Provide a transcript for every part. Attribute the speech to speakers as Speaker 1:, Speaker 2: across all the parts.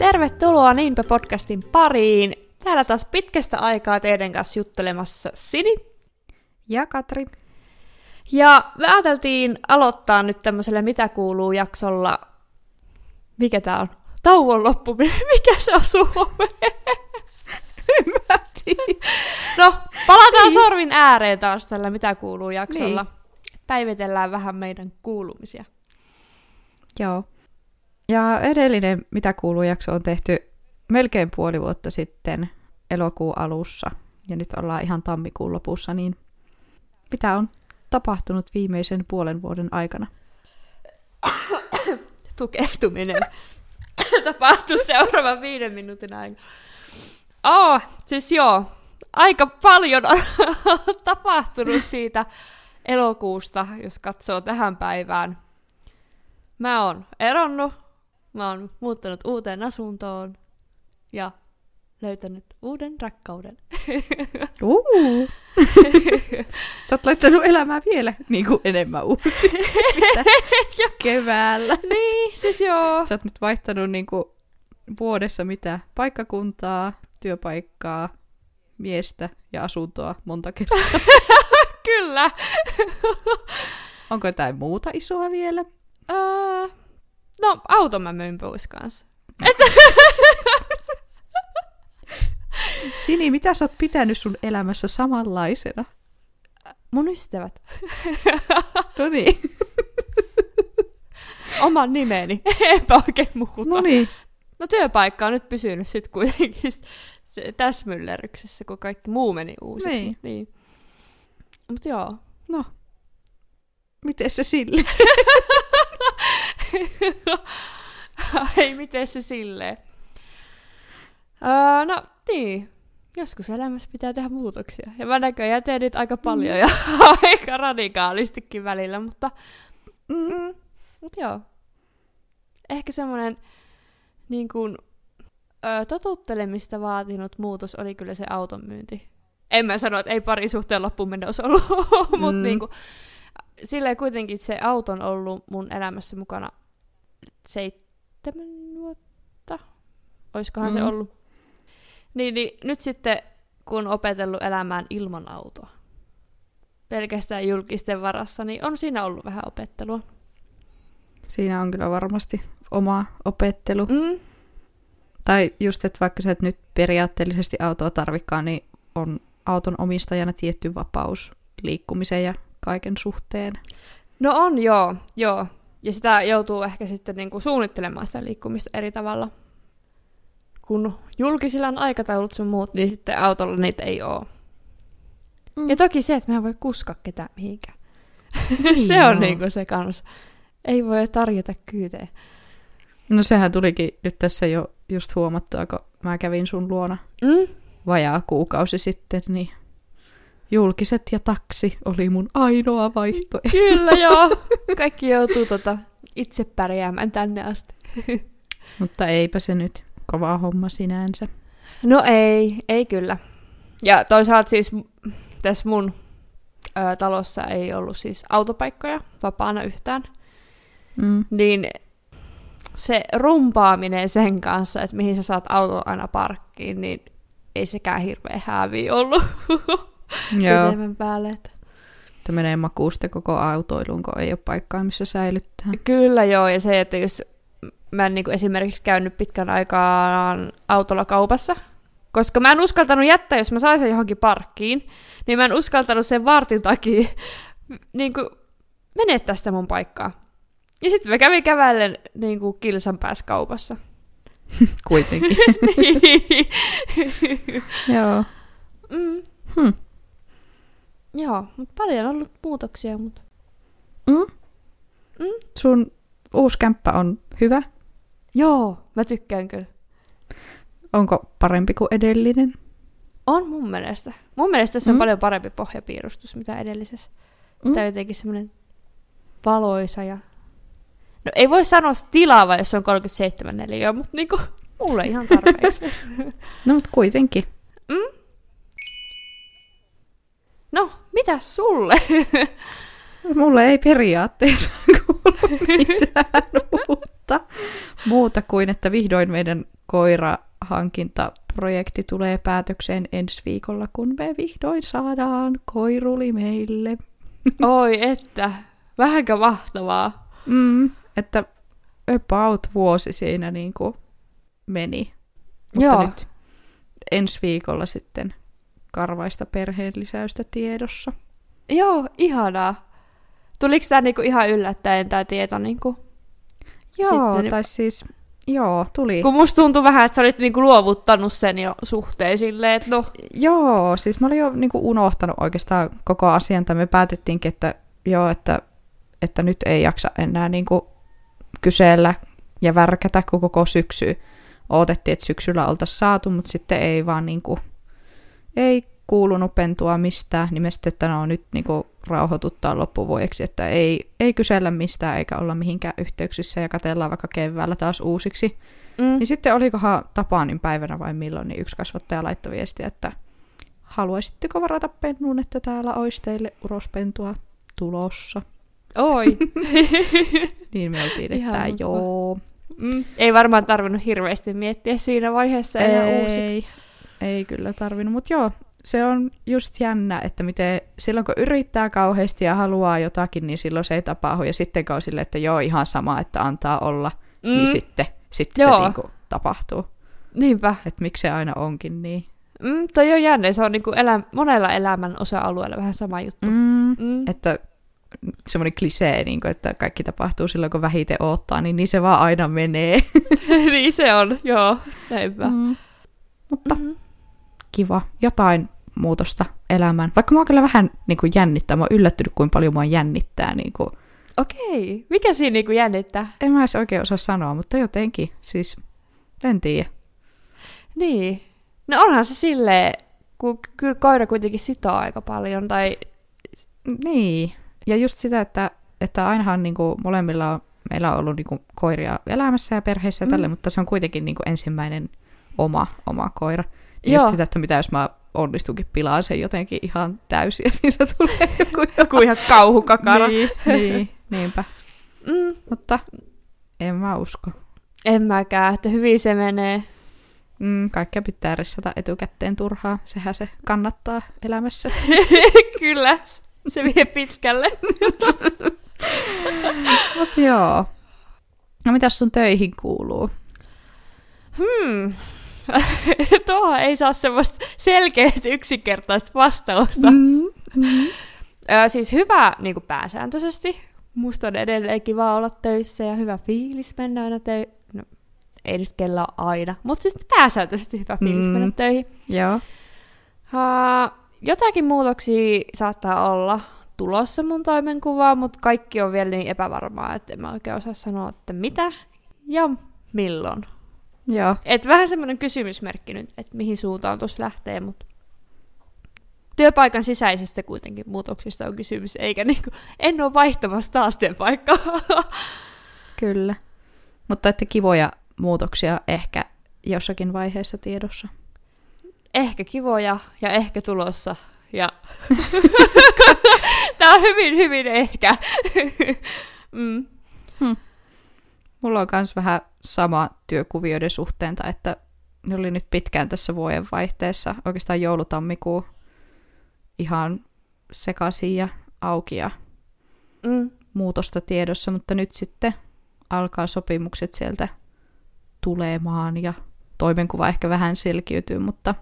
Speaker 1: Tervetuloa Niinpä podcastin pariin. Täällä taas pitkästä aikaa teidän kanssa juttelemassa Sini.
Speaker 2: Ja Katri.
Speaker 1: Ja me ajateltiin aloittaa nyt tämmöisellä Mitä kuuluu jaksolla. Mikä tää on? Tauon loppuminen. Mikä se on suomeen?
Speaker 2: Mä.
Speaker 1: No, palataan
Speaker 2: Niin.
Speaker 1: sorvin ääreen taas tällä Mitä kuuluu jaksolla.
Speaker 2: Niin.
Speaker 1: Päivitellään vähän meidän kuulumisia.
Speaker 2: Joo. Ja edellinen Mitä kuuluu jakso on tehty melkein puoli vuotta sitten elokuun alussa. Ja nyt ollaan ihan tammikuun lopussa, niin mitä on tapahtunut viimeisen puolen vuoden aikana?
Speaker 1: tukehtuminen tapahtuu seuraavan viiden minuutin aikana. Oh, siis joo, aika paljon on tapahtunut siitä elokuusta, jos katsoo tähän päivään. Mä oon eronnut, mä oon muuttanut uuteen asuntoon ja löytänyt uuden rakkauden.
Speaker 2: Uh. Sä oot laittanut elämää vielä niin kuin enemmän. Mitä? Keväällä.
Speaker 1: niin, siis joo.
Speaker 2: Sä oot nyt vaihtanut niin kuin vuodessa mitä? Paikkakuntaa, työpaikkaa, miestä ja asuntoa monta kertaa.
Speaker 1: Kyllä.
Speaker 2: Onko jotain muuta isoa vielä?
Speaker 1: Öö, no, auton mä myin pois kanssa.
Speaker 2: Sini, mitä sä oot pitänyt sun elämässä samanlaisena?
Speaker 1: Mun ystävät.
Speaker 2: No niin.
Speaker 1: Oman nimeni. Eipä oikein muuta.
Speaker 2: No niin.
Speaker 1: no työpaikka on nyt pysynyt sit kuitenkin s- tässä myllerryksessä, kun kaikki muu meni uusiksi.
Speaker 2: Niin.
Speaker 1: Mut niin. Mut joo.
Speaker 2: No. Miten se sille?
Speaker 1: Ei, miten se silleen? Öö, no, niin. Joskus elämässä pitää tehdä muutoksia. Ja mä näköjään teen niitä aika paljon ja aika radikaalistikin välillä, mutta
Speaker 2: Mm.
Speaker 1: Mm, mut joo. Ehkä semmoinen niin kuin, ö, totuttelemista vaatinut muutos oli kyllä se auton myynti. En mä sano, että ei parisuhteen loppuun olisi ollut, mutta
Speaker 2: Mm.
Speaker 1: niin kuin, silleen kuitenkin se auto on ollut mun elämässä mukana seitsemän vuotta. Oiskohan mm. se
Speaker 2: Mm.
Speaker 1: ollut? Niin, niin nyt sitten, kun on opetellut elämään ilman autoa, pelkästään julkisten varassa, niin on siinä ollut vähän opettelua.
Speaker 2: Siinä on kyllä varmasti oma opettelu.
Speaker 1: Mm,
Speaker 2: Tai just, että vaikka sä et nyt periaatteellisesti autoa tarvikaan, niin on auton omistajana tietty vapaus liikkumiseen ja kaiken suhteen.
Speaker 1: No on, joo, joo. Ja sitä joutuu ehkä sitten niinku suunnittelemaan sitä liikkumista eri tavalla. Kun julkisilla on aikataulut sun muut, niin sitten autolla niitä ei oo.
Speaker 2: Mm.
Speaker 1: Ja toki se, että mä en voi kuskaa ketään mihinkään.
Speaker 2: Niin
Speaker 1: se on
Speaker 2: joo.
Speaker 1: niinku se kans. Ei voi tarjota kyyteen.
Speaker 2: No sehän tulikin nyt tässä jo just huomattua, kun mä kävin sun luona
Speaker 1: Mm?
Speaker 2: vajaa kuukausi sitten, niin julkiset ja taksi oli mun ainoa vaihtoehto.
Speaker 1: Kyllä joo. Kaikki joutuu tota itse pärjäämään tänne asti.
Speaker 2: Mutta eipä se nyt kova homma sinänsä.
Speaker 1: No ei, ei kyllä. Ja toisaalta siis tässä mun ö, talossa ei ollut siis autopaikkoja vapaana yhtään.
Speaker 2: Mm.
Speaker 1: Niin se rumpaaminen sen kanssa, että mihin sä saat auton aina parkkiin, niin ei sekään hirveän hääviä ollut
Speaker 2: Joo,
Speaker 1: enemmän päälle. Että.
Speaker 2: että menee makuusta koko autoiluun, kun ei ole paikkaa, missä säilyttää.
Speaker 1: Kyllä joo, ja se, että jos mä en niin esimerkiksi käynyt pitkän aikaan autolla kaupassa, koska mä en uskaltanut jättää, jos mä saisin johonkin parkkiin, niin mä en uskaltanut sen vartin takia niin kuin, menettää sitä mun paikkaa. Ja sitten mä kävin kävellen niin kuin kilsan päässä kaupassa.
Speaker 2: Kuitenkin. Joo.
Speaker 1: mm,
Speaker 2: Hmm.
Speaker 1: Joo, mutta paljon on ollut muutoksia, mutta
Speaker 2: Mm?
Speaker 1: Mm?
Speaker 2: Sun uusi kämppä on hyvä.
Speaker 1: joo, mä tykkään kyllä.
Speaker 2: Onko parempi kuin edellinen?
Speaker 1: On mun mielestä. Mun mielestä se on
Speaker 2: Mm.
Speaker 1: paljon parempi pohjapiirustus, mitä edellisessä.
Speaker 2: Mm.
Speaker 1: Tämä on jotenkin semmoinen valoisa ja... No ei voi sanoa tilaava, jos se on 37 neliöä, mutta niinku mulle ihan tarpeeksi.
Speaker 2: No, mutta kuitenkin.
Speaker 1: mm? No, mitä sulle?
Speaker 2: Mulle ei periaatteessa kuulu mitään uutta. Muuta kuin, että vihdoin meidän koirahankintaprojekti tulee päätökseen ensi viikolla, kun me vihdoin saadaan koiruli meille.
Speaker 1: Oi että, vähänkö mahtavaa.
Speaker 2: Mm, että about vuosi siinä niin kuin meni. Mutta
Speaker 1: Joo.
Speaker 2: nyt ensi viikolla sitten karvaista perheen lisäystä tiedossa.
Speaker 1: Joo, ihanaa. Tuliko tämä niinku ihan yllättäen tämä tieto? Niinku?
Speaker 2: Joo,
Speaker 1: Sitten-
Speaker 2: tai siis, joo, tuli.
Speaker 1: Kun musta tuntui vähän, että sä olit niinku luovuttanut sen jo suhteen silleen, että no,
Speaker 2: Joo, siis mä olin jo niin kuin unohtanut oikeastaan koko asian, tai me päätettiinkin, että joo, että, että nyt ei jaksa enää niin kuin kysellä ja värkätä kun koko syksy. Odotettiin, että syksyllä oltaisiin saatu, mutta sitten ei vaan niin kuin, ei kuulunut pentua mistään, niin me sitten, että no nyt niin kuin rauhoituttaa loppuvuodeksi, että ei, ei kysellä mistään eikä olla mihinkään yhteyksissä ja katellaan vaikka keväällä taas uusiksi.
Speaker 1: mm,
Speaker 2: Niin sitten olikohan Tapaanin päivänä vai milloin, niin yksi kasvattaja laittoi viestiä, että haluaisitteko varata pennuun, että täällä olisi teille urospentua tulossa.
Speaker 1: oi.
Speaker 2: Niin me oltiin,
Speaker 1: Ihan
Speaker 2: että
Speaker 1: mukava.
Speaker 2: joo.
Speaker 1: mm, ei varmaan tarvinnut hirveästi miettiä siinä vaiheessa enää uusiksi.
Speaker 2: Ei, kyllä tarvinnut, mutta joo, se on just jännä, että miten silloin kun yrittää kauheasti ja haluaa jotakin, niin silloin se ei tapahdu. Ja sitten kun on silleen, että joo, ihan sama, että antaa olla, mm. niin sitten, sitten se
Speaker 1: Joo.
Speaker 2: niinku tapahtuu.
Speaker 1: Niinpä.
Speaker 2: Että miksi se aina onkin niin.
Speaker 1: Mm, toi on jännä, se on niinku elä, monella elämän osa-alueella vähän sama juttu.
Speaker 2: Mm.
Speaker 1: Mm.
Speaker 2: Että semmoinen klisee, niin kuin, että kaikki tapahtuu silloin, kun vähiten odottaa, niin, niin se vaan aina menee.
Speaker 1: niin se on, joo, näinpä.
Speaker 2: Mm. Mutta
Speaker 1: Mm.
Speaker 2: Kiva, jotain muutosta elämään. Vaikka mua kyllä vähän niin kuin jännittää, mä oon yllättynyt, kuinka paljon mua jännittää. Niin kuin,
Speaker 1: Okei, mikä siinä niinku jännittää?
Speaker 2: en mä edes oikein osaa sanoa, mutta jotenkin, siis en tiedä.
Speaker 1: Niin. No onhan se silleen, kun kyllä koira kuitenkin sitoo aika paljon, tai
Speaker 2: Niin, ja just sitä, että, että ainahan niin kuin molemmilla on, meillä on ollut niin kuin koiria elämässä ja perheessä ja
Speaker 1: Mm.
Speaker 2: tälle, mutta se on kuitenkin niin kuin ensimmäinen oma, oma koira.
Speaker 1: Joo.
Speaker 2: just sitä, että mitä jos mä onnistunkin pilaan sen jotenkin ihan täysin ja siitä tulee joku,
Speaker 1: joku ihan kauhukakara.
Speaker 2: niin, niin, niinpä.
Speaker 1: Mm,
Speaker 2: Mutta en mä usko.
Speaker 1: en mäkään, että hyvin se menee.
Speaker 2: Mm, kaikkea pitää ressata etukäteen turhaa. Sehän se kannattaa elämässä.
Speaker 1: Kyllä, se vie pitkälle.
Speaker 2: Mut joo. No mitäs sun töihin kuuluu?
Speaker 1: Hmm. Tuohon ei saa semmoista selkeät yksinkertaista vastausta.
Speaker 2: Mm, mm.
Speaker 1: Ö, siis hyvä niin kuin pääsääntöisesti. Musta on edelleen kiva olla töissä ja hyvä fiilis mennä aina töihin. No, ei nyt kella aina, mutta siis pääsääntöisesti hyvä fiilis
Speaker 2: Mm.
Speaker 1: mennä töihin.
Speaker 2: Joo.
Speaker 1: Uh, jotakin muutoksia saattaa olla tulossa mun toimenkuvaan, mutta kaikki on vielä niin epävarmaa, että en mä oikein osaa sanoa, että mitä ja milloin.
Speaker 2: Joo.
Speaker 1: Et vähän semmoinen kysymysmerkki nyt, että mihin suuntaan tuossa lähtee, mutta työpaikan sisäisestä kuitenkin muutoksista on kysymys, eikä niinku, en ole vaihtamassa taas työpaikkaa.
Speaker 2: Kyllä. Mutta että kivoja muutoksia ehkä jossakin vaiheessa tiedossa.
Speaker 1: ehkä kivoja ja ehkä tulossa. Ja... Tämä on hyvin, hyvin ehkä. mm.
Speaker 2: Mulla on myös vähän sama työkuvioiden suhteen, tai että ne oli nyt pitkään tässä vuoden vaihteessa, oikeastaan joulutammikuu ihan sekaisin ja auki ja
Speaker 1: Mm.
Speaker 2: muutosta tiedossa, mutta nyt sitten alkaa sopimukset sieltä tulemaan ja toimenkuva ehkä vähän selkiytyy, mutta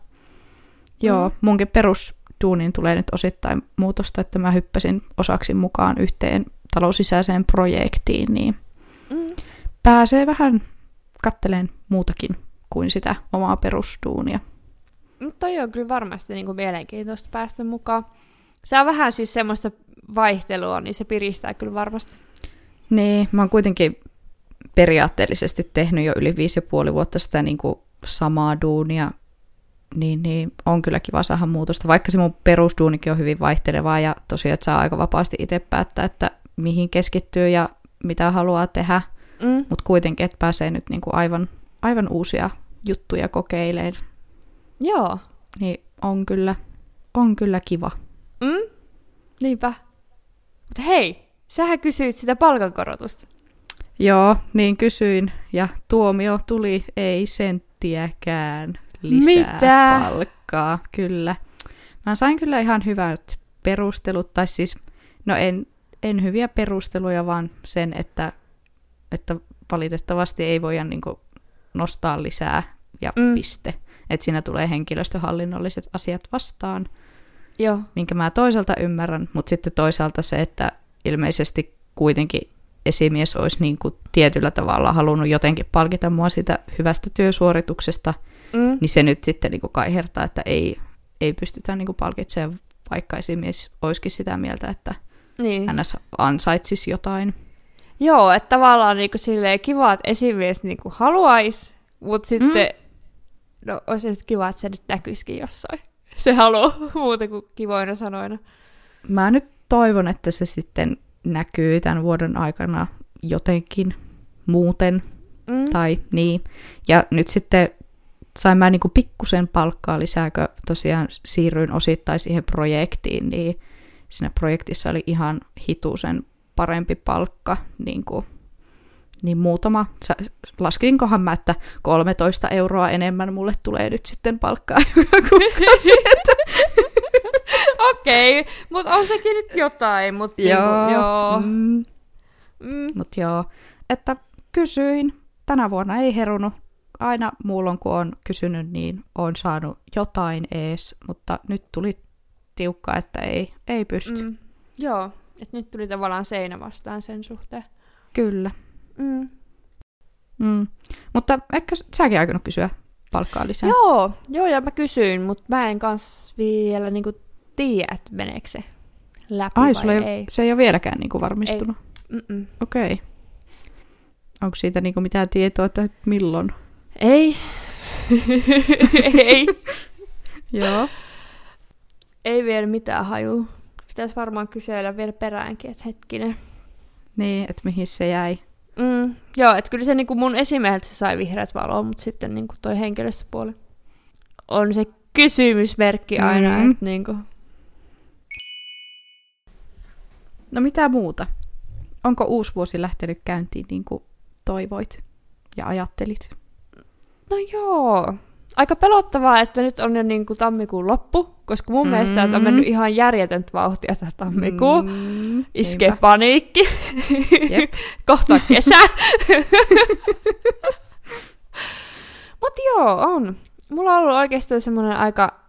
Speaker 2: joo,
Speaker 1: Mm.
Speaker 2: munkin perusduuniin tulee nyt osittain muutosta, että mä hyppäsin osaksi mukaan yhteen talousisäiseen projektiin, niin. Pääsee vähän katteleen muutakin kuin sitä omaa perusduunia.
Speaker 1: Mutta toi on kyllä varmasti niinku mielenkiintoista päästä mukaan. Se on vähän siis semmoista vaihtelua, niin se piristää kyllä varmasti.
Speaker 2: Niin, mä oon kuitenkin periaatteellisesti tehnyt jo yli viisi ja puoli vuotta sitä niin kuin samaa duunia, niin, niin on kyllä kiva saada muutosta, vaikka se mun perusduunikin on hyvin vaihtelevaa ja tosiaan, että saa aika vapaasti itse päättää, että mihin keskittyy ja mitä haluaa tehdä,
Speaker 1: Mm.
Speaker 2: mutta kuitenkin, että pääsee nyt niin kuin aivan, aivan uusia juttuja kokeilemaan,
Speaker 1: Joo.
Speaker 2: niin on kyllä, on kyllä kiva.
Speaker 1: Mm? Niinpä. Mutta hei, sähän kysyit sitä palkankorotusta.
Speaker 2: Joo, niin kysyin ja tuomio tuli ei senttiäkään lisää
Speaker 1: Mitä?
Speaker 2: palkkaa. Kyllä. Mä sain kyllä ihan hyvät perustelut, tai siis, no en, en hyviä perusteluja, vaan sen, että, että valitettavasti ei voida niin nostaa lisää ja
Speaker 1: Mm.
Speaker 2: piste. Että siinä tulee henkilöstöhallinnolliset asiat vastaan,
Speaker 1: Joo.
Speaker 2: minkä mä toisaalta ymmärrän, mutta sitten toisaalta se, että ilmeisesti kuitenkin esimies olisi niin kuin tietyllä tavalla halunnut jotenkin palkita mua sitä hyvästä työsuorituksesta,
Speaker 1: Mm.
Speaker 2: niin se nyt sitten niin kuin kaihertaa, että ei, ei pystytä niin kuin palkitsemaan, vaikka esimies olisikin sitä mieltä, että
Speaker 1: Niin.
Speaker 2: hän ansaitsisi jotain.
Speaker 1: Joo, että tavallaan niinku silleen kiva, että esimies niinku haluaisi, mutta sitten, mm. no olisi nyt kiva, että se nyt näkyisikin jossain. Se haluaa muuta kuin kivoina sanoina.
Speaker 2: Mä nyt toivon, että se sitten näkyy tämän vuoden aikana jotenkin muuten
Speaker 1: Mm.
Speaker 2: tai niin. Ja nyt sitten sain mä niinku pikkusen palkkaa lisää, kun tosiaan siirryin osittain siihen projektiin, niin siinä projektissa oli ihan hitusen parempi palkka, niin, kuin, niin muutama, laskinkohan mä, että 13 euroa enemmän mulle tulee nyt sitten palkkaa.
Speaker 1: Okei, okay, mutta on sekin nyt jotain, mutta
Speaker 2: joo,
Speaker 1: niinku, joo.
Speaker 2: Mm,
Speaker 1: Mm.
Speaker 2: mut joo, että kysyin, tänä vuonna ei herunut, aina muulloin kun on kysynyt, niin on saanut jotain ees, mutta nyt tuli tiukka, että ei, ei pysty. Mm.
Speaker 1: Joo, että nyt tuli tavallaan seinä vastaan sen suhteen.
Speaker 2: Kyllä.
Speaker 1: Mm.
Speaker 2: Mm. Mutta ehkä säkin aikonut kysyä palkkaa lisää?
Speaker 1: Joo, joo, ja mä kysyin, mutta mä en kans vielä niinku tiedä, että meneekö se läpi
Speaker 2: Ai,
Speaker 1: vai
Speaker 2: ei,
Speaker 1: ei.
Speaker 2: se ei ole vieläkään niinku varmistunut? Okei. Okay. Onko siitä niinku mitään tietoa, että milloin?
Speaker 1: Ei. ei.
Speaker 2: Joo.
Speaker 1: Ei vielä mitään haju. Pitäisi varmaan kysellä vielä peräänkin, että hetkinen.
Speaker 2: Niin, että mihin se jäi.
Speaker 1: Mm, joo, että kyllä se niinku mun esimieheltä se sai vihreät valoa, mutta sitten niinku toi henkilöstöpuoli on se kysymysmerkki aina,
Speaker 2: Mm.
Speaker 1: mm. että niinku...
Speaker 2: No mitä muuta? Onko uusi vuosi lähtenyt käyntiin niin kuin toivoit ja ajattelit?
Speaker 1: No joo. Aika pelottavaa, että nyt on jo niinku tammikuun loppu, koska mun mm. mielestä on
Speaker 2: Mm.
Speaker 1: mennyt ihan järjetöntä vauhtia tämä tammikuu. Mm.
Speaker 2: Mm,
Speaker 1: Iskee
Speaker 2: niinpä.
Speaker 1: paniikki.
Speaker 2: Jep.
Speaker 1: Kohta kesä. Mut joo, on. Mulla on ollut oikeastaan semmoinen aika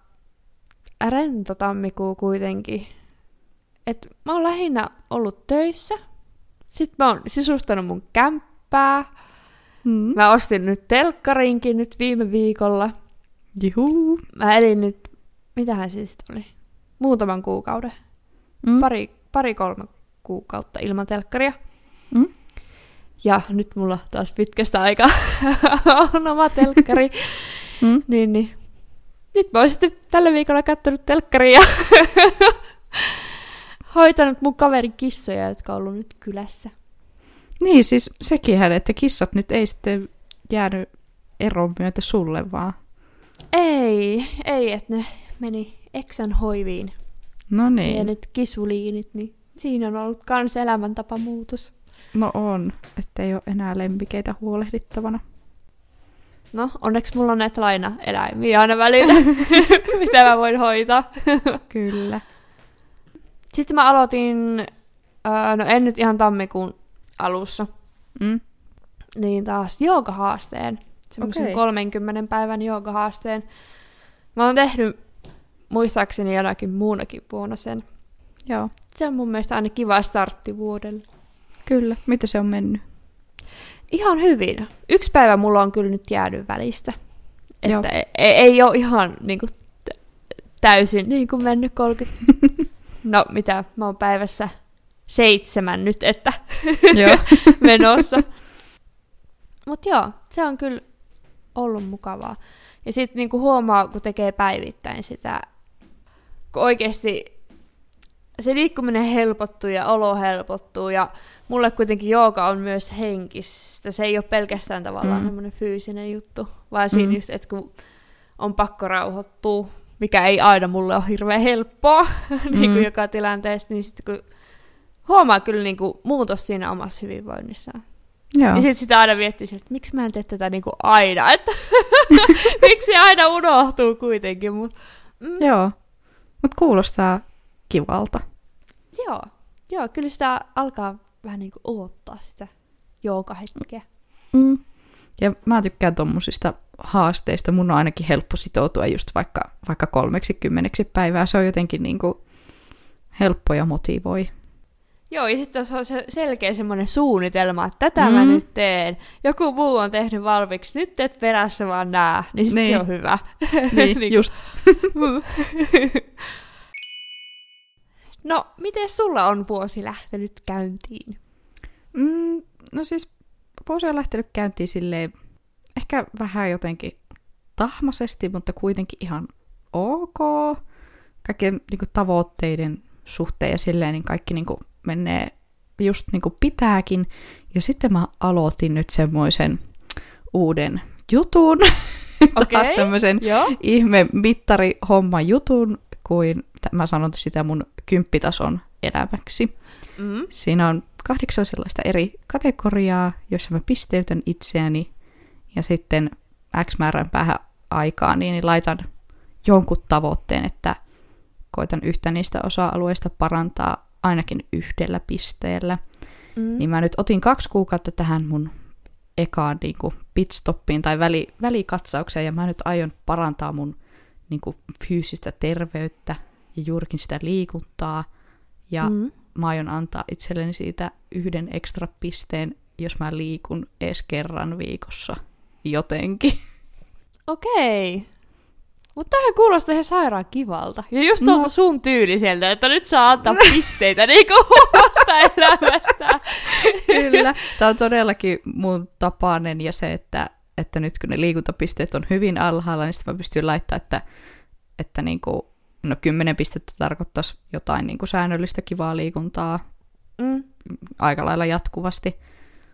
Speaker 1: rento tammikuu kuitenkin. Et mä oon lähinnä ollut töissä. Sitten mä oon sisustanut mun kämppää.
Speaker 2: Mm.
Speaker 1: Mä ostin nyt telkkarinkin nyt viime viikolla.
Speaker 2: Juhu.
Speaker 1: Mä elin nyt, mitähän se sitten oli? Muutaman kuukauden.
Speaker 2: Mm.
Speaker 1: Pari, pari kolme kuukautta ilman telkkaria.
Speaker 2: Mm.
Speaker 1: Ja nyt mulla taas pitkästä aikaa on oma telkkari.
Speaker 2: Mm.
Speaker 1: niin, niin. Nyt mä oon sitten tällä viikolla kattonut telkkaria ja hoitanut mun kaverin kissoja, jotka on ollut nyt kylässä.
Speaker 2: Niin, siis sekinhän, että kissat nyt ei sitten jäänyt eron myötä sulle vaan.
Speaker 1: Ei, ei, että ne meni eksän hoiviin.
Speaker 2: No
Speaker 1: Niin.
Speaker 2: niin,
Speaker 1: Pienet kisuliinit, niin siinä on ollut kans elämäntapamuutos.
Speaker 2: no on, ettei ole enää lempikeitä huolehdittavana.
Speaker 1: No, onneksi mulla on näitä lainaeläimiä aina välillä, mitä mä voin hoitaa.
Speaker 2: Kyllä.
Speaker 1: Sitten mä aloitin, no en nyt ihan tammikuun alussa,
Speaker 2: Mm.
Speaker 1: niin taas joogahaasteen. Semmoisen
Speaker 2: Okei.
Speaker 1: 30 päivän joogahaasteen. Mä oon tehnyt muistaakseni jonakin muunakin vuonna sen.
Speaker 2: Joo,
Speaker 1: Se on mun mielestä aina kiva startti vuodelle.
Speaker 2: kyllä. Mitä se on mennyt?
Speaker 1: Ihan hyvin. Yksi päivä mulla on kyllä nyt jäänyt välistä.
Speaker 2: Joo.
Speaker 1: Että ei, ei, ei ole ihan niin kuin, täysin niin kuin mennyt 30. no mitä, mä oon päivässä seitsemän nyt, että
Speaker 2: Joo.
Speaker 1: menossa. Mutta joo, se on kyllä ollut mukavaa. Ja sitten niinku huomaa, kun tekee päivittäin sitä, kun oikeasti se liikkuminen helpottuu ja olo helpottuu ja mulle kuitenkin jooga on myös henkistä. Se ei ole pelkästään tavallaan
Speaker 2: Mm.
Speaker 1: mm. semmoinen fyysinen juttu, vaan siinä
Speaker 2: Mm.
Speaker 1: just, että kun on pakko rauhoittua, mikä ei aina mulle ole hirveän helppoa niin kuin
Speaker 2: Mm.
Speaker 1: joka tilanteessa, niin sitten kun huomaa kyllä niin kuin muutos siinä omassa hyvinvoinnissaan.
Speaker 2: Joo.
Speaker 1: Ja sitten sitä aina miettii, että miksi mä en tee tätä niinku aina, että miksi aina unohtuu kuitenkin. Mut, mm,
Speaker 2: Joo. Mutta kuulostaa kivalta.
Speaker 1: joo, joo, kyllä sitä alkaa vähän niinku odottaa sitä joogahetkeä.
Speaker 2: Mm. Ja mä tykkään tommosista haasteista. Mun on ainakin helppo sitoutua just vaikka, vaikka kolmeksi kymmeneksi päivää. Se on jotenkin niinku helppo ja motivoi.
Speaker 1: Joo, ja sitten jos on se selkeä semmoinen suunnitelma, että tätä mm. mä
Speaker 2: Mm.
Speaker 1: nyt teen, joku muu on tehnyt valmiiksi, nyt teet perässä vaan nää, niin sitten
Speaker 2: Niin.
Speaker 1: se on hyvä.
Speaker 2: Niin,
Speaker 1: Niinku-
Speaker 2: just.
Speaker 1: no, miten sulla on vuosi lähtenyt käyntiin?
Speaker 2: Mm, no siis vuosi on lähtenyt käyntiin silleen ehkä vähän jotenkin tahmaisesti, mutta kuitenkin ihan ok. Kaikkien niin kuin, tavoitteiden suhteen ja silleen, niin kaikki niin kuin, menee just niin kuin pitääkin. Ja sitten mä aloitin nyt semmoisen uuden jutun, taas
Speaker 1: Okei.
Speaker 2: tämmöisen
Speaker 1: Joo.
Speaker 2: ihme mittarihomma jutun, kuin mä sanon sitä mun kymppitason elämäksi.
Speaker 1: Mm.
Speaker 2: Siinä on kahdeksan sellaista eri kategoriaa, joissa mä pisteytän itseäni ja sitten X määrän päähän aikaa, niin niin laitan jonkun tavoitteen, että koitan yhtä niistä osa-alueista parantaa ainakin yhdellä pisteellä.
Speaker 1: Mm.
Speaker 2: Niin mä nyt otin kaksi kuukautta tähän mun ekaan niin kuin pitstoppiin tai väli, välikatsaukseen ja mä nyt aion parantaa mun niin kuin fyysistä terveyttä ja juurikin sitä liikuntaa. Ja
Speaker 1: Mm.
Speaker 2: mä aion antaa itselleni siitä yhden ekstra pisteen, jos mä liikun edes kerran viikossa jotenkin.
Speaker 1: Okei. Mutta tähän kuulostaa ihan sairaan kivalta. Ja just
Speaker 2: No.
Speaker 1: tuolta sun tyyliseltä, että nyt saa antaa pisteitä niinku omasta elämästä.
Speaker 2: Kyllä. Tämä on todellakin mun tapainen ja se, että, että nyt kun ne liikuntapisteet on hyvin alhaalla, niin sitten mä pystyn laittamaan, että, että niin kuin, no 10 pistettä tarkoittaisi jotain niin kuin säännöllistä kivaa liikuntaa
Speaker 1: Mm.
Speaker 2: aika lailla jatkuvasti.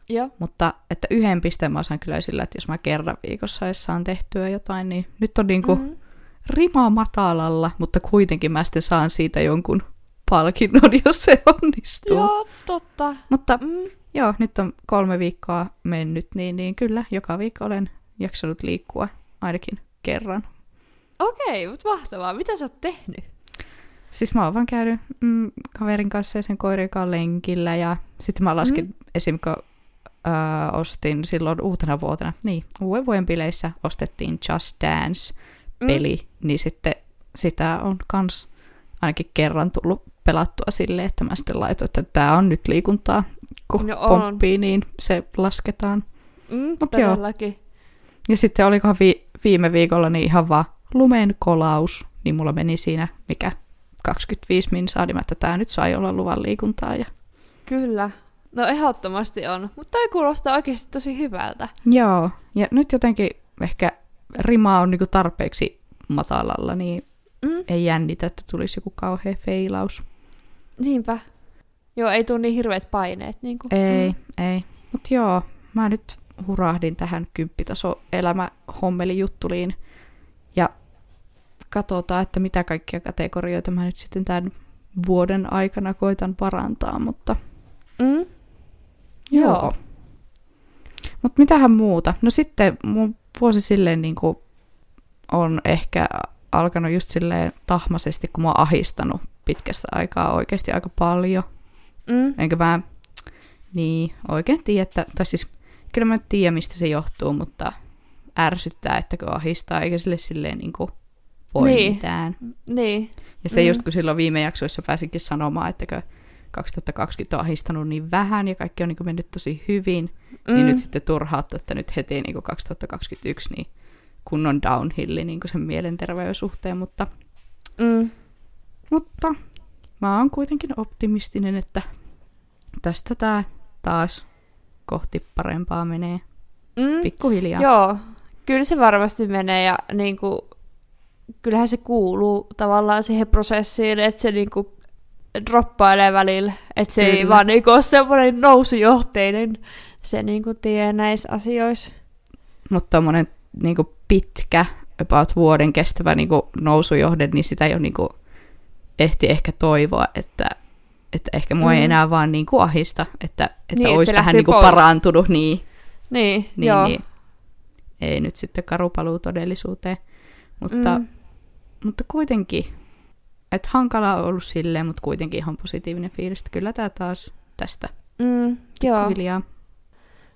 Speaker 1: Joo.
Speaker 2: Mutta että yhden pisteen mä saan kyllä sillä, että jos mä kerran viikossa edes saan tehtyä jotain, niin nyt on niin kuin
Speaker 1: Mm.
Speaker 2: Rima matalalla, mutta kuitenkin mä sitten saan siitä jonkun palkinnon, jos se onnistuu.
Speaker 1: Joo, totta.
Speaker 2: Mutta
Speaker 1: Mm.
Speaker 2: joo, nyt on kolme viikkoa mennyt, niin, niin kyllä joka viikko olen jaksanut liikkua ainakin kerran.
Speaker 1: Okei, mutta mahtavaa. Mitä sä oot tehnyt?
Speaker 2: Siis mä oon vaan käynyt mm, kaverin kanssa ja sen koirin kanssa lenkillä ja sitten mä laskin mm. esim. kun ostin silloin uutena vuotena, niin uuden vuoden bileissä ostettiin Just Dance-peli, mm. niin sitten sitä on kans ainakin kerran tullut pelattua silleen, että mä sitten laitoin, että tää on nyt liikuntaa, kun
Speaker 1: No on.
Speaker 2: pomppii, niin se lasketaan.
Speaker 1: Mm,
Speaker 2: Mut joo. Ja sitten olikohan vi- viime viikolla niin ihan vaan lumen kolaus, niin mulla meni siinä mikä 25 minsaa, niin että tää nyt sai olla luvan liikuntaa. Ja...
Speaker 1: Kyllä. No ehdottomasti on. Mutta toi kuulostaa oikeasti tosi hyvältä.
Speaker 2: Joo, ja nyt jotenkin ehkä rima on niinku tarpeeksi matalalla, niin
Speaker 1: Mm.
Speaker 2: ei jännitä, että tulisi joku kauhea feilaus.
Speaker 1: Niinpä. Joo, ei tule niin hirveät paineet. Niin kuin.
Speaker 2: Ei,
Speaker 1: Mm.
Speaker 2: ei. Mutta joo, mä nyt hurahdin tähän kymppitaso elämä hommeli juttuliin. Ja katsotaan, että mitä kaikkia kategorioita mä nyt sitten tämän vuoden aikana koitan parantaa, mutta
Speaker 1: Mm.
Speaker 2: joo.
Speaker 1: Joo.
Speaker 2: Mutta mitähän muuta? No sitten mun vuosi silleen niin kuin on ehkä alkanut just silleen tahmaisesti, kun mä oon ahistanut pitkästä aikaa oikeasti aika paljon.
Speaker 1: Mm.
Speaker 2: Enkä mä niin oikein tiedä, että, tai siis kyllä mä tiedän, mistä se johtuu, mutta ärsyttää, että kun ahistaa, eikä sille silleen niin kuin voi
Speaker 1: Niin.
Speaker 2: mitään.
Speaker 1: Niin.
Speaker 2: Ja se
Speaker 1: mm.
Speaker 2: just kun silloin viime jaksoissa pääsinkin sanomaan, että kun 2020 on ahistanut niin vähän ja kaikki on niin kuin mennyt tosi hyvin, mm. niin nyt sitten turhautta, että nyt heti niin kuin 2021 niin kunnon downhilli niin kuin sen mielenterveyden suhteen, mutta,
Speaker 1: Mm.
Speaker 2: mutta mä oon kuitenkin optimistinen, että tästä tää taas kohti parempaa menee
Speaker 1: Mm.
Speaker 2: pikkuhiljaa.
Speaker 1: Joo, kyllä se varmasti menee ja niin kuin, kyllähän se kuuluu tavallaan siihen prosessiin, että se niin kuin, droppailee välillä, että se ei
Speaker 2: Kyllä.
Speaker 1: vaan niin kuin, ole semmoinen nousujohteinen se niin kuin, tie näissä asioissa.
Speaker 2: Mutta tommonen niinku pitkä, about vuoden kestävä niinku nousujohde, niin sitä jo niinku ehti ehkä toivoa, että, Että ehkä mua mm. ei enää vaan niin kuin ahista, että, että
Speaker 1: Niin,
Speaker 2: olisi vähän niin
Speaker 1: pois.
Speaker 2: parantunut, niin,
Speaker 1: Niin,
Speaker 2: niin,
Speaker 1: joo.
Speaker 2: niin ei nyt sitten karupaluu todellisuuteen. Mutta. Mm. mutta kuitenkin, että hankala on ollut silleen, mutta kuitenkin ihan positiivinen fiilis, kyllä tämä taas tästä
Speaker 1: Mm, joo.
Speaker 2: viljaa.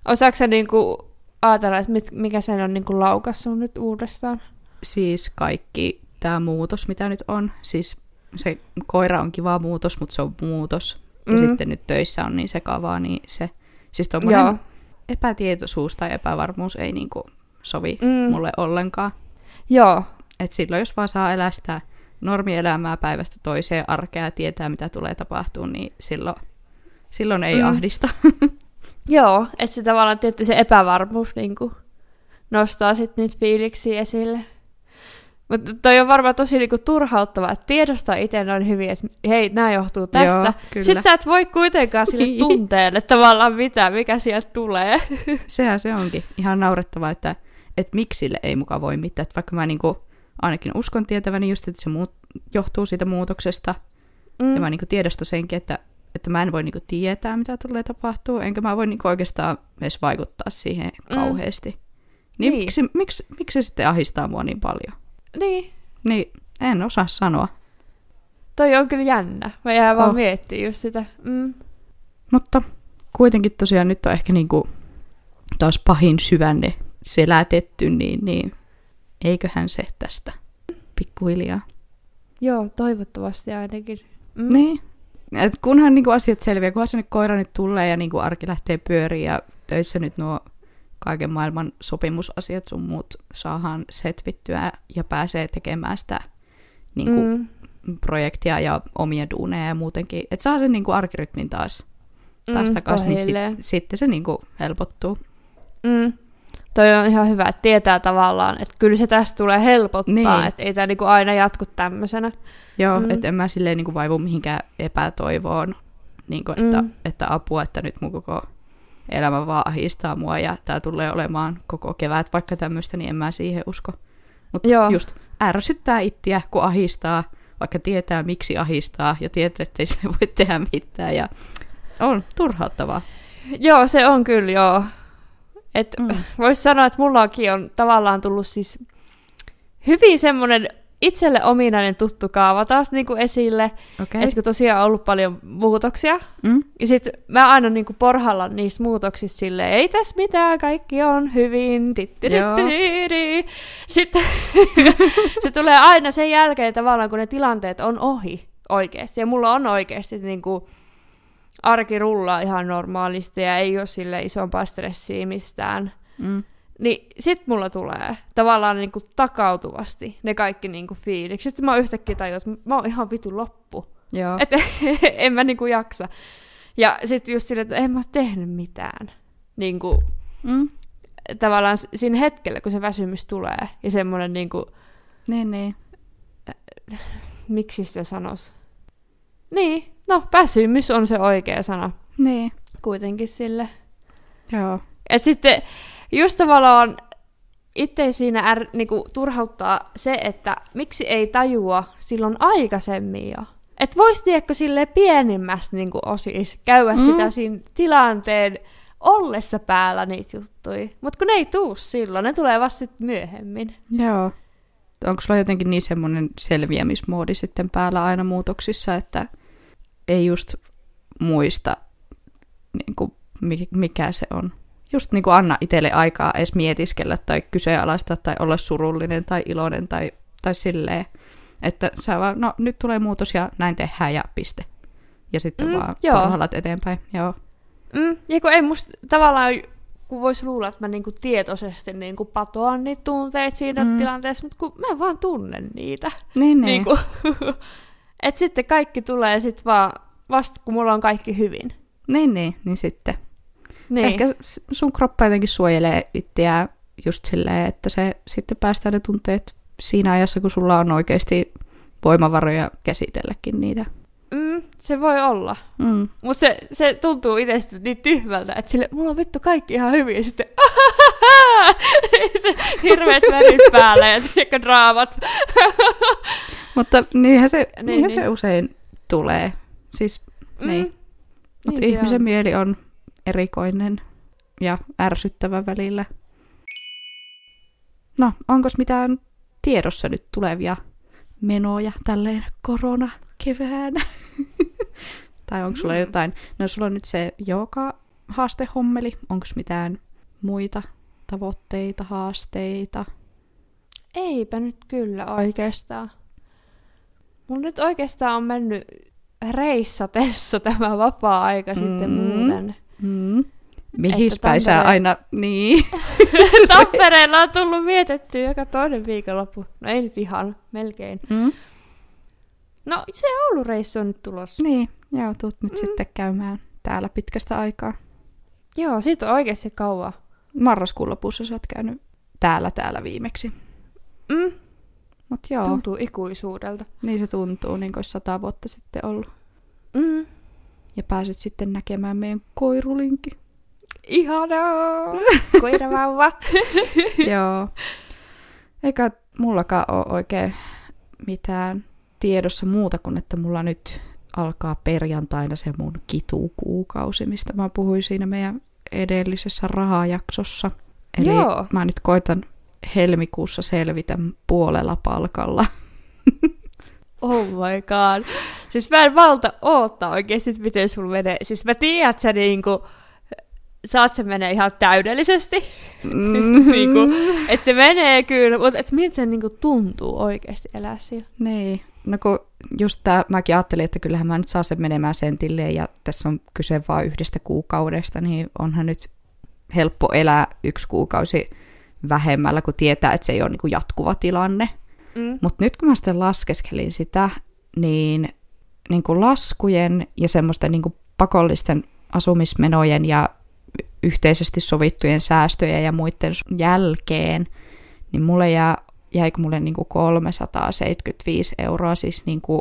Speaker 1: Osaatko sä niinku ajatella, että mit, mikä sen on niinku laukassut nyt uudestaan?
Speaker 2: Siis kaikki tämä muutos, mitä nyt on, siis se koira on kiva muutos, mutta se on muutos. Ja
Speaker 1: Mm.
Speaker 2: sitten nyt töissä on niin sekavaa, niin se, siis tommonen
Speaker 1: Joo.
Speaker 2: epätietoisuus tai epävarmuus ei niinku sovi
Speaker 1: mm.
Speaker 2: mulle ollenkaan.
Speaker 1: Joo.
Speaker 2: Et silloin, jos vaan saa elää sitä normielämää päivästä toiseen arkea ja tietää, mitä tulee tapahtuu, niin silloin, silloin ei
Speaker 1: Mm.
Speaker 2: ahdista.
Speaker 1: Joo, että se tavallaan tietty se epävarmuus niinku nostaa sitten niitä fiiliksiä esille. Mutta toi on varmaan tosi niinku turhauttavaa, että tiedostaa itse noin hyvin, että hei, nämä johtuu tästä.
Speaker 2: Joo, kyllä.
Speaker 1: Sitten sä et voi kuitenkaan sille
Speaker 2: Niin.
Speaker 1: tunteelle tavallaan mitä, mikä sieltä tulee.
Speaker 2: Sehän se onkin ihan naurettavaa, että, että miksi sille ei muka voi mitään. Että vaikka mä niinku ainakin uskon tietäväni just, että se muut, johtuu siitä muutoksesta. Mm. Ja mä niinku tiedostan senkin, että, että mä en voi niinku tietää, mitä tulee tapahtuu. Enkä mä voi niinku oikeastaan edes vaikuttaa siihen
Speaker 1: Mm.
Speaker 2: kauheasti. Niin,
Speaker 1: Niin.
Speaker 2: niin. Miksi, miksi, miksi se sitten ahistaa mua niin paljon?
Speaker 1: Niin,
Speaker 2: Niin, en osaa sanoa.
Speaker 1: toi on kyllä jännä. Mä jää vaan
Speaker 2: Oh.
Speaker 1: miettimään just sitä. Mm.
Speaker 2: Mutta kuitenkin tosiaan nyt on ehkä niinku taas pahin syvänne selätetty, niin, niin eiköhän se tästä pikkuhiljaa.
Speaker 1: Joo, toivottavasti ainakin. Mm.
Speaker 2: Niin. Et kunhan niinku asiat selviää, kunhan sinne koira nyt tulee ja niinku arki lähtee pyöriin ja töissä nyt nuo kaiken maailman sopimusasiat sun muut saadaan setvittyä ja pääsee tekemään sitä niinku, mm. Projektia ja omia duuneja ja muutenkin. Että saa sen niinku arkirytmin taas, taas
Speaker 1: Mm,
Speaker 2: takaisin, niin sit, sitten se niinku helpottuu.
Speaker 1: Mm. Toi on ihan hyvä, että tietää tavallaan, että kyllä se tästä tulee helpottaa,
Speaker 2: Niin.
Speaker 1: että ei tämä niinku aina jatku tämmöisenä.
Speaker 2: Joo,
Speaker 1: Mm.
Speaker 2: että en mä silleen niinku vaivu mihinkään epätoivoon, niinku, että,
Speaker 1: Mm.
Speaker 2: että apua, että nyt mun koko elämä vaan ahistaa mua ja tää tulee olemaan koko kevät vaikka tämmöistä, niin en mä siihen usko. Mutta just ärsyttää ittiä, kun ahistaa, vaikka tietää miksi ahistaa ja tietää, että ei sille voi tehdä mitään ja on turhauttavaa.
Speaker 1: Joo, se on kyllä joo. Et
Speaker 2: Mm.
Speaker 1: Voisi sanoa, että mullakin on tavallaan tullut siis hyvin semmoinen itselle ominainen tuttu kaava taas niinku esille. Okay. Että kun tosiaan on ollut paljon muutoksia,
Speaker 2: Mm?
Speaker 1: ja sitten mä aina niinku porhallan niistä muutoksista silleen, ei tässä mitään, kaikki on hyvin. Sitten se tulee aina sen jälkeen tavallaan, kun ne tilanteet on ohi oikeasti. Ja mulla on oikeasti niinku arki rullaa ihan normaalisti ja ei ole sille isompaa stressiä mistään.
Speaker 2: Mm.
Speaker 1: Niin sit mulla tulee tavallaan niinku takautuvasti ne kaikki niinku fiilikset. Sitten mä yhtäkkiä tajun, että mä oon ihan vitu loppu.
Speaker 2: Joo.
Speaker 1: Että en mä niinku jaksa. Ja sitten just silleen, että en mä oo tehnyt mitään. Niinku,
Speaker 2: Mm.
Speaker 1: tavallaan siinä hetkellä, kun se väsymys tulee. Ja semmoinen niinku,
Speaker 2: Niin, niin.
Speaker 1: miksi sitä sanois? Niin, no väsymys on se oikea sana
Speaker 2: Niin.
Speaker 1: kuitenkin sille.
Speaker 2: Joo.
Speaker 1: Et sitten just tavallaan itse siinä är, niinku, turhauttaa se, että miksi ei tajua silloin aikaisemmin jo. Että vois tiedätkö sille pienimmästä niinku osis käydä mm. Sitä siinä tilanteen ollessa päällä niitä juttuja. Mutta kun ne ei tuu silloin, ne tulee vasta myöhemmin.
Speaker 2: Joo. Onko sulla jotenkin niin semmoinen selviämismoodi sitten päällä aina muutoksissa, että ei just muista, niin kuin, mikä se on? Just niin kuin anna itselle aikaa edes mietiskellä tai kyseenalaista tai olla surullinen tai iloinen tai, tai silleen, että sä vaan, no nyt tulee muutos ja näin tehdään ja piste. Ja sitten
Speaker 1: Mm,
Speaker 2: vaan
Speaker 1: joo.
Speaker 2: porhallat eteenpäin. Joo.
Speaker 1: Mm, ja kun ei musta tavallaan, kun voisi luulla, että mä niinku tietoisesti niinku patoan niitä tunteita siinä mm. Tilanteessa, mutta kun mä vaan tunnen niitä.
Speaker 2: Niin, niin.
Speaker 1: Niin kuin, et sitten kaikki tulee sit vaan vasta, kun mulla on kaikki hyvin.
Speaker 2: niin, niin, niin sitten.
Speaker 1: Niin.
Speaker 2: Ehkä sun kroppa jotenkin suojelee itseään just silleen, että se sitten päästään ne tunteet siinä ajassa, kun sulla on oikeasti voimavaroja käsitelläkin niitä.
Speaker 1: Mm, se voi olla.
Speaker 2: Mm.
Speaker 1: Mutta se, se tuntuu itsestä niin tyhmältä, että sille, mulla on vittu kaikki ihan hyvin, ja sitten se hirveät värit päällä ja tiedätkö, draamat.
Speaker 2: Mutta niinhän se,
Speaker 1: Niin,
Speaker 2: niin, niinhän
Speaker 1: niin.
Speaker 2: se usein tulee. Siis Niin.
Speaker 1: Mm.
Speaker 2: Mutta
Speaker 1: Niin se
Speaker 2: ihmisen
Speaker 1: on.
Speaker 2: mieli on erikoinen ja ärsyttävä välillä. No, onko mitään tiedossa nyt tulevia menoja tälleen korona keväänä? tai onko sulla
Speaker 1: Mm.
Speaker 2: jotain, no sulla on nyt se joka haastehommeli, onko mitään muita tavoitteita, haasteita?
Speaker 1: Eipä nyt kyllä oikeastaan. Mun nyt oikeastaan on mennyt reissatessa tämä vapaa-aika mm. sitten muuten.
Speaker 2: Mm. Mihin päin
Speaker 1: Tampere-
Speaker 2: aina, niin.
Speaker 1: Tampereella on tullut vietettyä joka toinen viikonloppu. No ei nyt ihan, melkein.
Speaker 2: Mm.
Speaker 1: No se Oulu-reissu on nyt tulossa.
Speaker 2: Niin, joo, tuut nyt
Speaker 1: Mm.
Speaker 2: sitten käymään täällä pitkästä aikaa.
Speaker 1: Joo, siitä on oikeasti kauan.
Speaker 2: Marraskuun lopussa sä oot käynyt täällä täällä viimeksi.
Speaker 1: Mm,
Speaker 2: Mut joo,
Speaker 1: tuntuu ikuisuudelta.
Speaker 2: niin se tuntuu, niin kuin sata vuotta sitten ollut.
Speaker 1: Mm.
Speaker 2: Ja pääsit sitten näkemään meidän koirulinkin.
Speaker 1: Ihanaa! Koiravauva.
Speaker 2: joo. Eikä mullakaan ole oikein mitään tiedossa muuta kuin, että mulla nyt alkaa perjantaina se mun kitukuukausi, mistä mä puhuin siinä meidän edellisessä rahajaksossa. Eli
Speaker 1: Joo.
Speaker 2: mä nyt koitan helmikuussa selvitä puolella palkalla.
Speaker 1: Oh my god. Siis mä en valta oottaa oikeesti, että miten sulla menee. Siis mä tiedän, että sä niinku, saat se menee ihan täydellisesti.
Speaker 2: Mm.
Speaker 1: niinku, että se menee kyllä, mutta että miltä se niinku tuntuu oikeasti elää siellä.
Speaker 2: Niin, no kun just tää, mäkin ajattelin, että kyllähän mä nyt saa sen menemään sentilleen ja tässä on kyse vain yhdestä kuukaudesta, niin onhan nyt helppo elää yksi kuukausi vähemmällä, kun tietää, että se ei ole niin jatkuva tilanne.
Speaker 1: Mm.
Speaker 2: Mutta nyt kun mä sitten laskeskelin sitä, niin, niin kuin laskujen ja semmoisten niin kuin pakollisten asumismenojen ja yhteisesti sovittujen säästöjen ja muiden jälkeen, niin mulle jää, jäikö mulle niin kuin 375 euroa siis niin kuin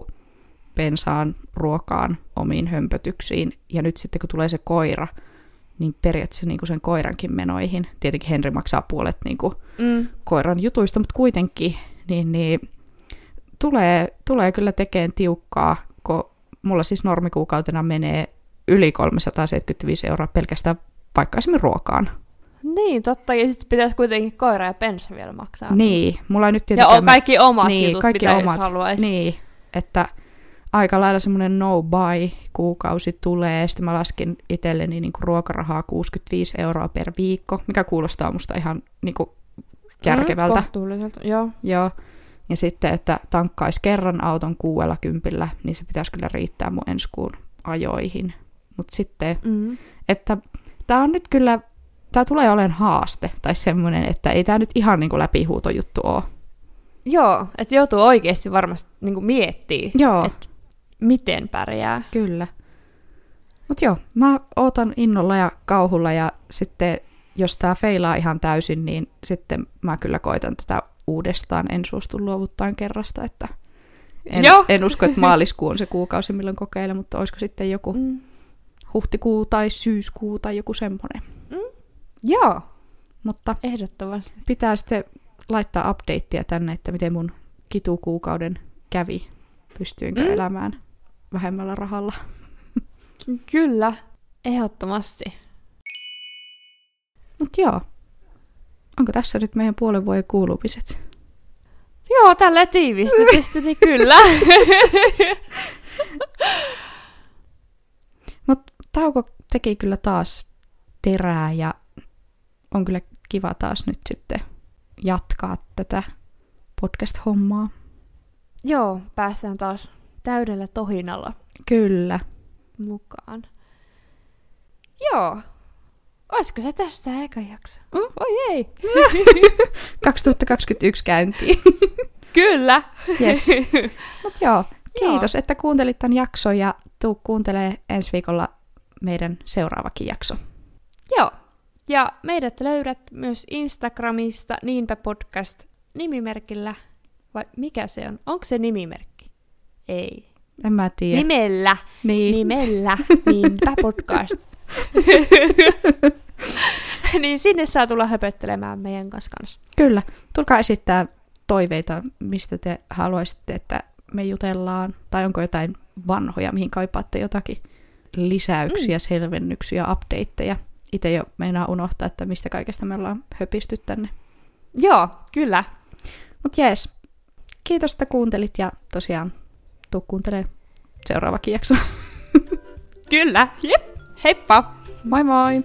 Speaker 2: pensaan, ruokaan, omiin hömpötyksiin. Ja nyt sitten kun tulee se koira, niin periaatteessa niin kuin sen koirankin menoihin. Tietenkin Henri maksaa puolet niin kuin
Speaker 1: Mm.
Speaker 2: koiran jutuista, mutta kuitenkin niin, niin tulee, tulee kyllä tekemään tiukkaa, kun mulla siis normikuukautena menee yli 375 euroa pelkästään vaikka esimerkiksi ruokaan.
Speaker 1: Niin, totta. Ja sitten pitäisi kuitenkin koira ja pensa vielä maksaa.
Speaker 2: Niin, mulla ei nyt
Speaker 1: Ja
Speaker 2: tietenkään...
Speaker 1: on kaikki omat
Speaker 2: niin,
Speaker 1: jutut,
Speaker 2: kaikki
Speaker 1: mitä
Speaker 2: omat.
Speaker 1: jos haluaisi.
Speaker 2: Niin, että aika lailla semmoinen no-buy kuukausi tulee. Sitten mä laskin itselleni niin kuin ruokarahaa 65 euroa per viikko, mikä kuulostaa musta ihan niin kuin järkevältä.
Speaker 1: Mm, kohtuulliselta, joo.
Speaker 2: Joo. Ja sitten, että tankkaisi kerran auton kuuella kympillä, niin se pitäisi kyllä riittää mun ensi kuun ajoihin. Mutta sitten,
Speaker 1: Mm.
Speaker 2: että tämä on nyt kyllä, tämä tulee olemaan haaste, tai semmoinen, että ei tämä nyt ihan niin kuin läpihuutojuttu ole.
Speaker 1: Joo, että joutuu oikeasti varmasti niin miettimään,
Speaker 2: Joo,
Speaker 1: Et- miten pärjää.
Speaker 2: kyllä. Mutta joo, mä ootan innolla ja kauhulla, ja sitten jos tämä feilaa ihan täysin, niin sitten mä kyllä koitan tätä uudestaan. En suostu luovuttaan kerrasta, että en,
Speaker 1: Joo.
Speaker 2: en usko, että maaliskuu on se kuukausi, milloin kokeilen, mutta olisiko sitten joku
Speaker 1: Mm.
Speaker 2: huhtikuu tai syyskuu tai joku semmoinen.
Speaker 1: Joo,
Speaker 2: Mutta
Speaker 1: ehdottomasti.
Speaker 2: pitää sitten laittaa updatea tänne, että miten mun kitukuukauden kävi. Pystyinkö
Speaker 1: Mm.
Speaker 2: mm. elämään vähemmällä rahalla.
Speaker 1: Kyllä, ehdottomasti.
Speaker 2: Mutta joo, onko tässä nyt meidän puolen vuoden kuulumiset?
Speaker 1: Joo, tällä tiivistetysti, niin kyllä.
Speaker 2: Mutta tauko teki kyllä taas terää ja on kyllä kiva taas nyt sitten jatkaa tätä podcast-hommaa.
Speaker 1: Joo, päästään taas täydellä tohinalla
Speaker 2: Kyllä.
Speaker 1: mukaan. Joo. Olisiko se tässä eka jakso?
Speaker 2: Mm.
Speaker 1: Oi ei.
Speaker 2: 2021 käyntiin.
Speaker 1: Kyllä.
Speaker 2: Yes. Mut joo,
Speaker 1: Joo.
Speaker 2: kiitos, että kuuntelit tämän jakson ja tuu kuuntelee ensi viikolla meidän seuraavakin jakso.
Speaker 1: Joo. Ja meidät löydät myös Instagramista Niinpä podcast nimimerkillä. Vai mikä se on? Onko se nimimerkki? Ei.
Speaker 2: En mä tiedä.
Speaker 1: Nimellä.
Speaker 2: niin.
Speaker 1: Nimellä. Niinpä podcast. niin sinne saa tulla höpöttelemään meidän kanssa. kanssa.
Speaker 2: Kyllä. Tulkaa esittää toiveita, mistä te haluaisitte, että me jutellaan. Tai onko jotain vanhoja, mihin kaipaatte jotakin lisäyksiä, mm. selvennyksiä, updateja. Itse jo meinaa unohtaa, että mistä kaikesta me ollaan höpisty tänne.
Speaker 1: Joo, kyllä.
Speaker 2: Mut jees. Kiitos, että kuuntelit ja tosiaan tuu kuuntelemaan seuraavakin jakso.
Speaker 1: Kyllä, jep. Heippa!
Speaker 2: Moi moi!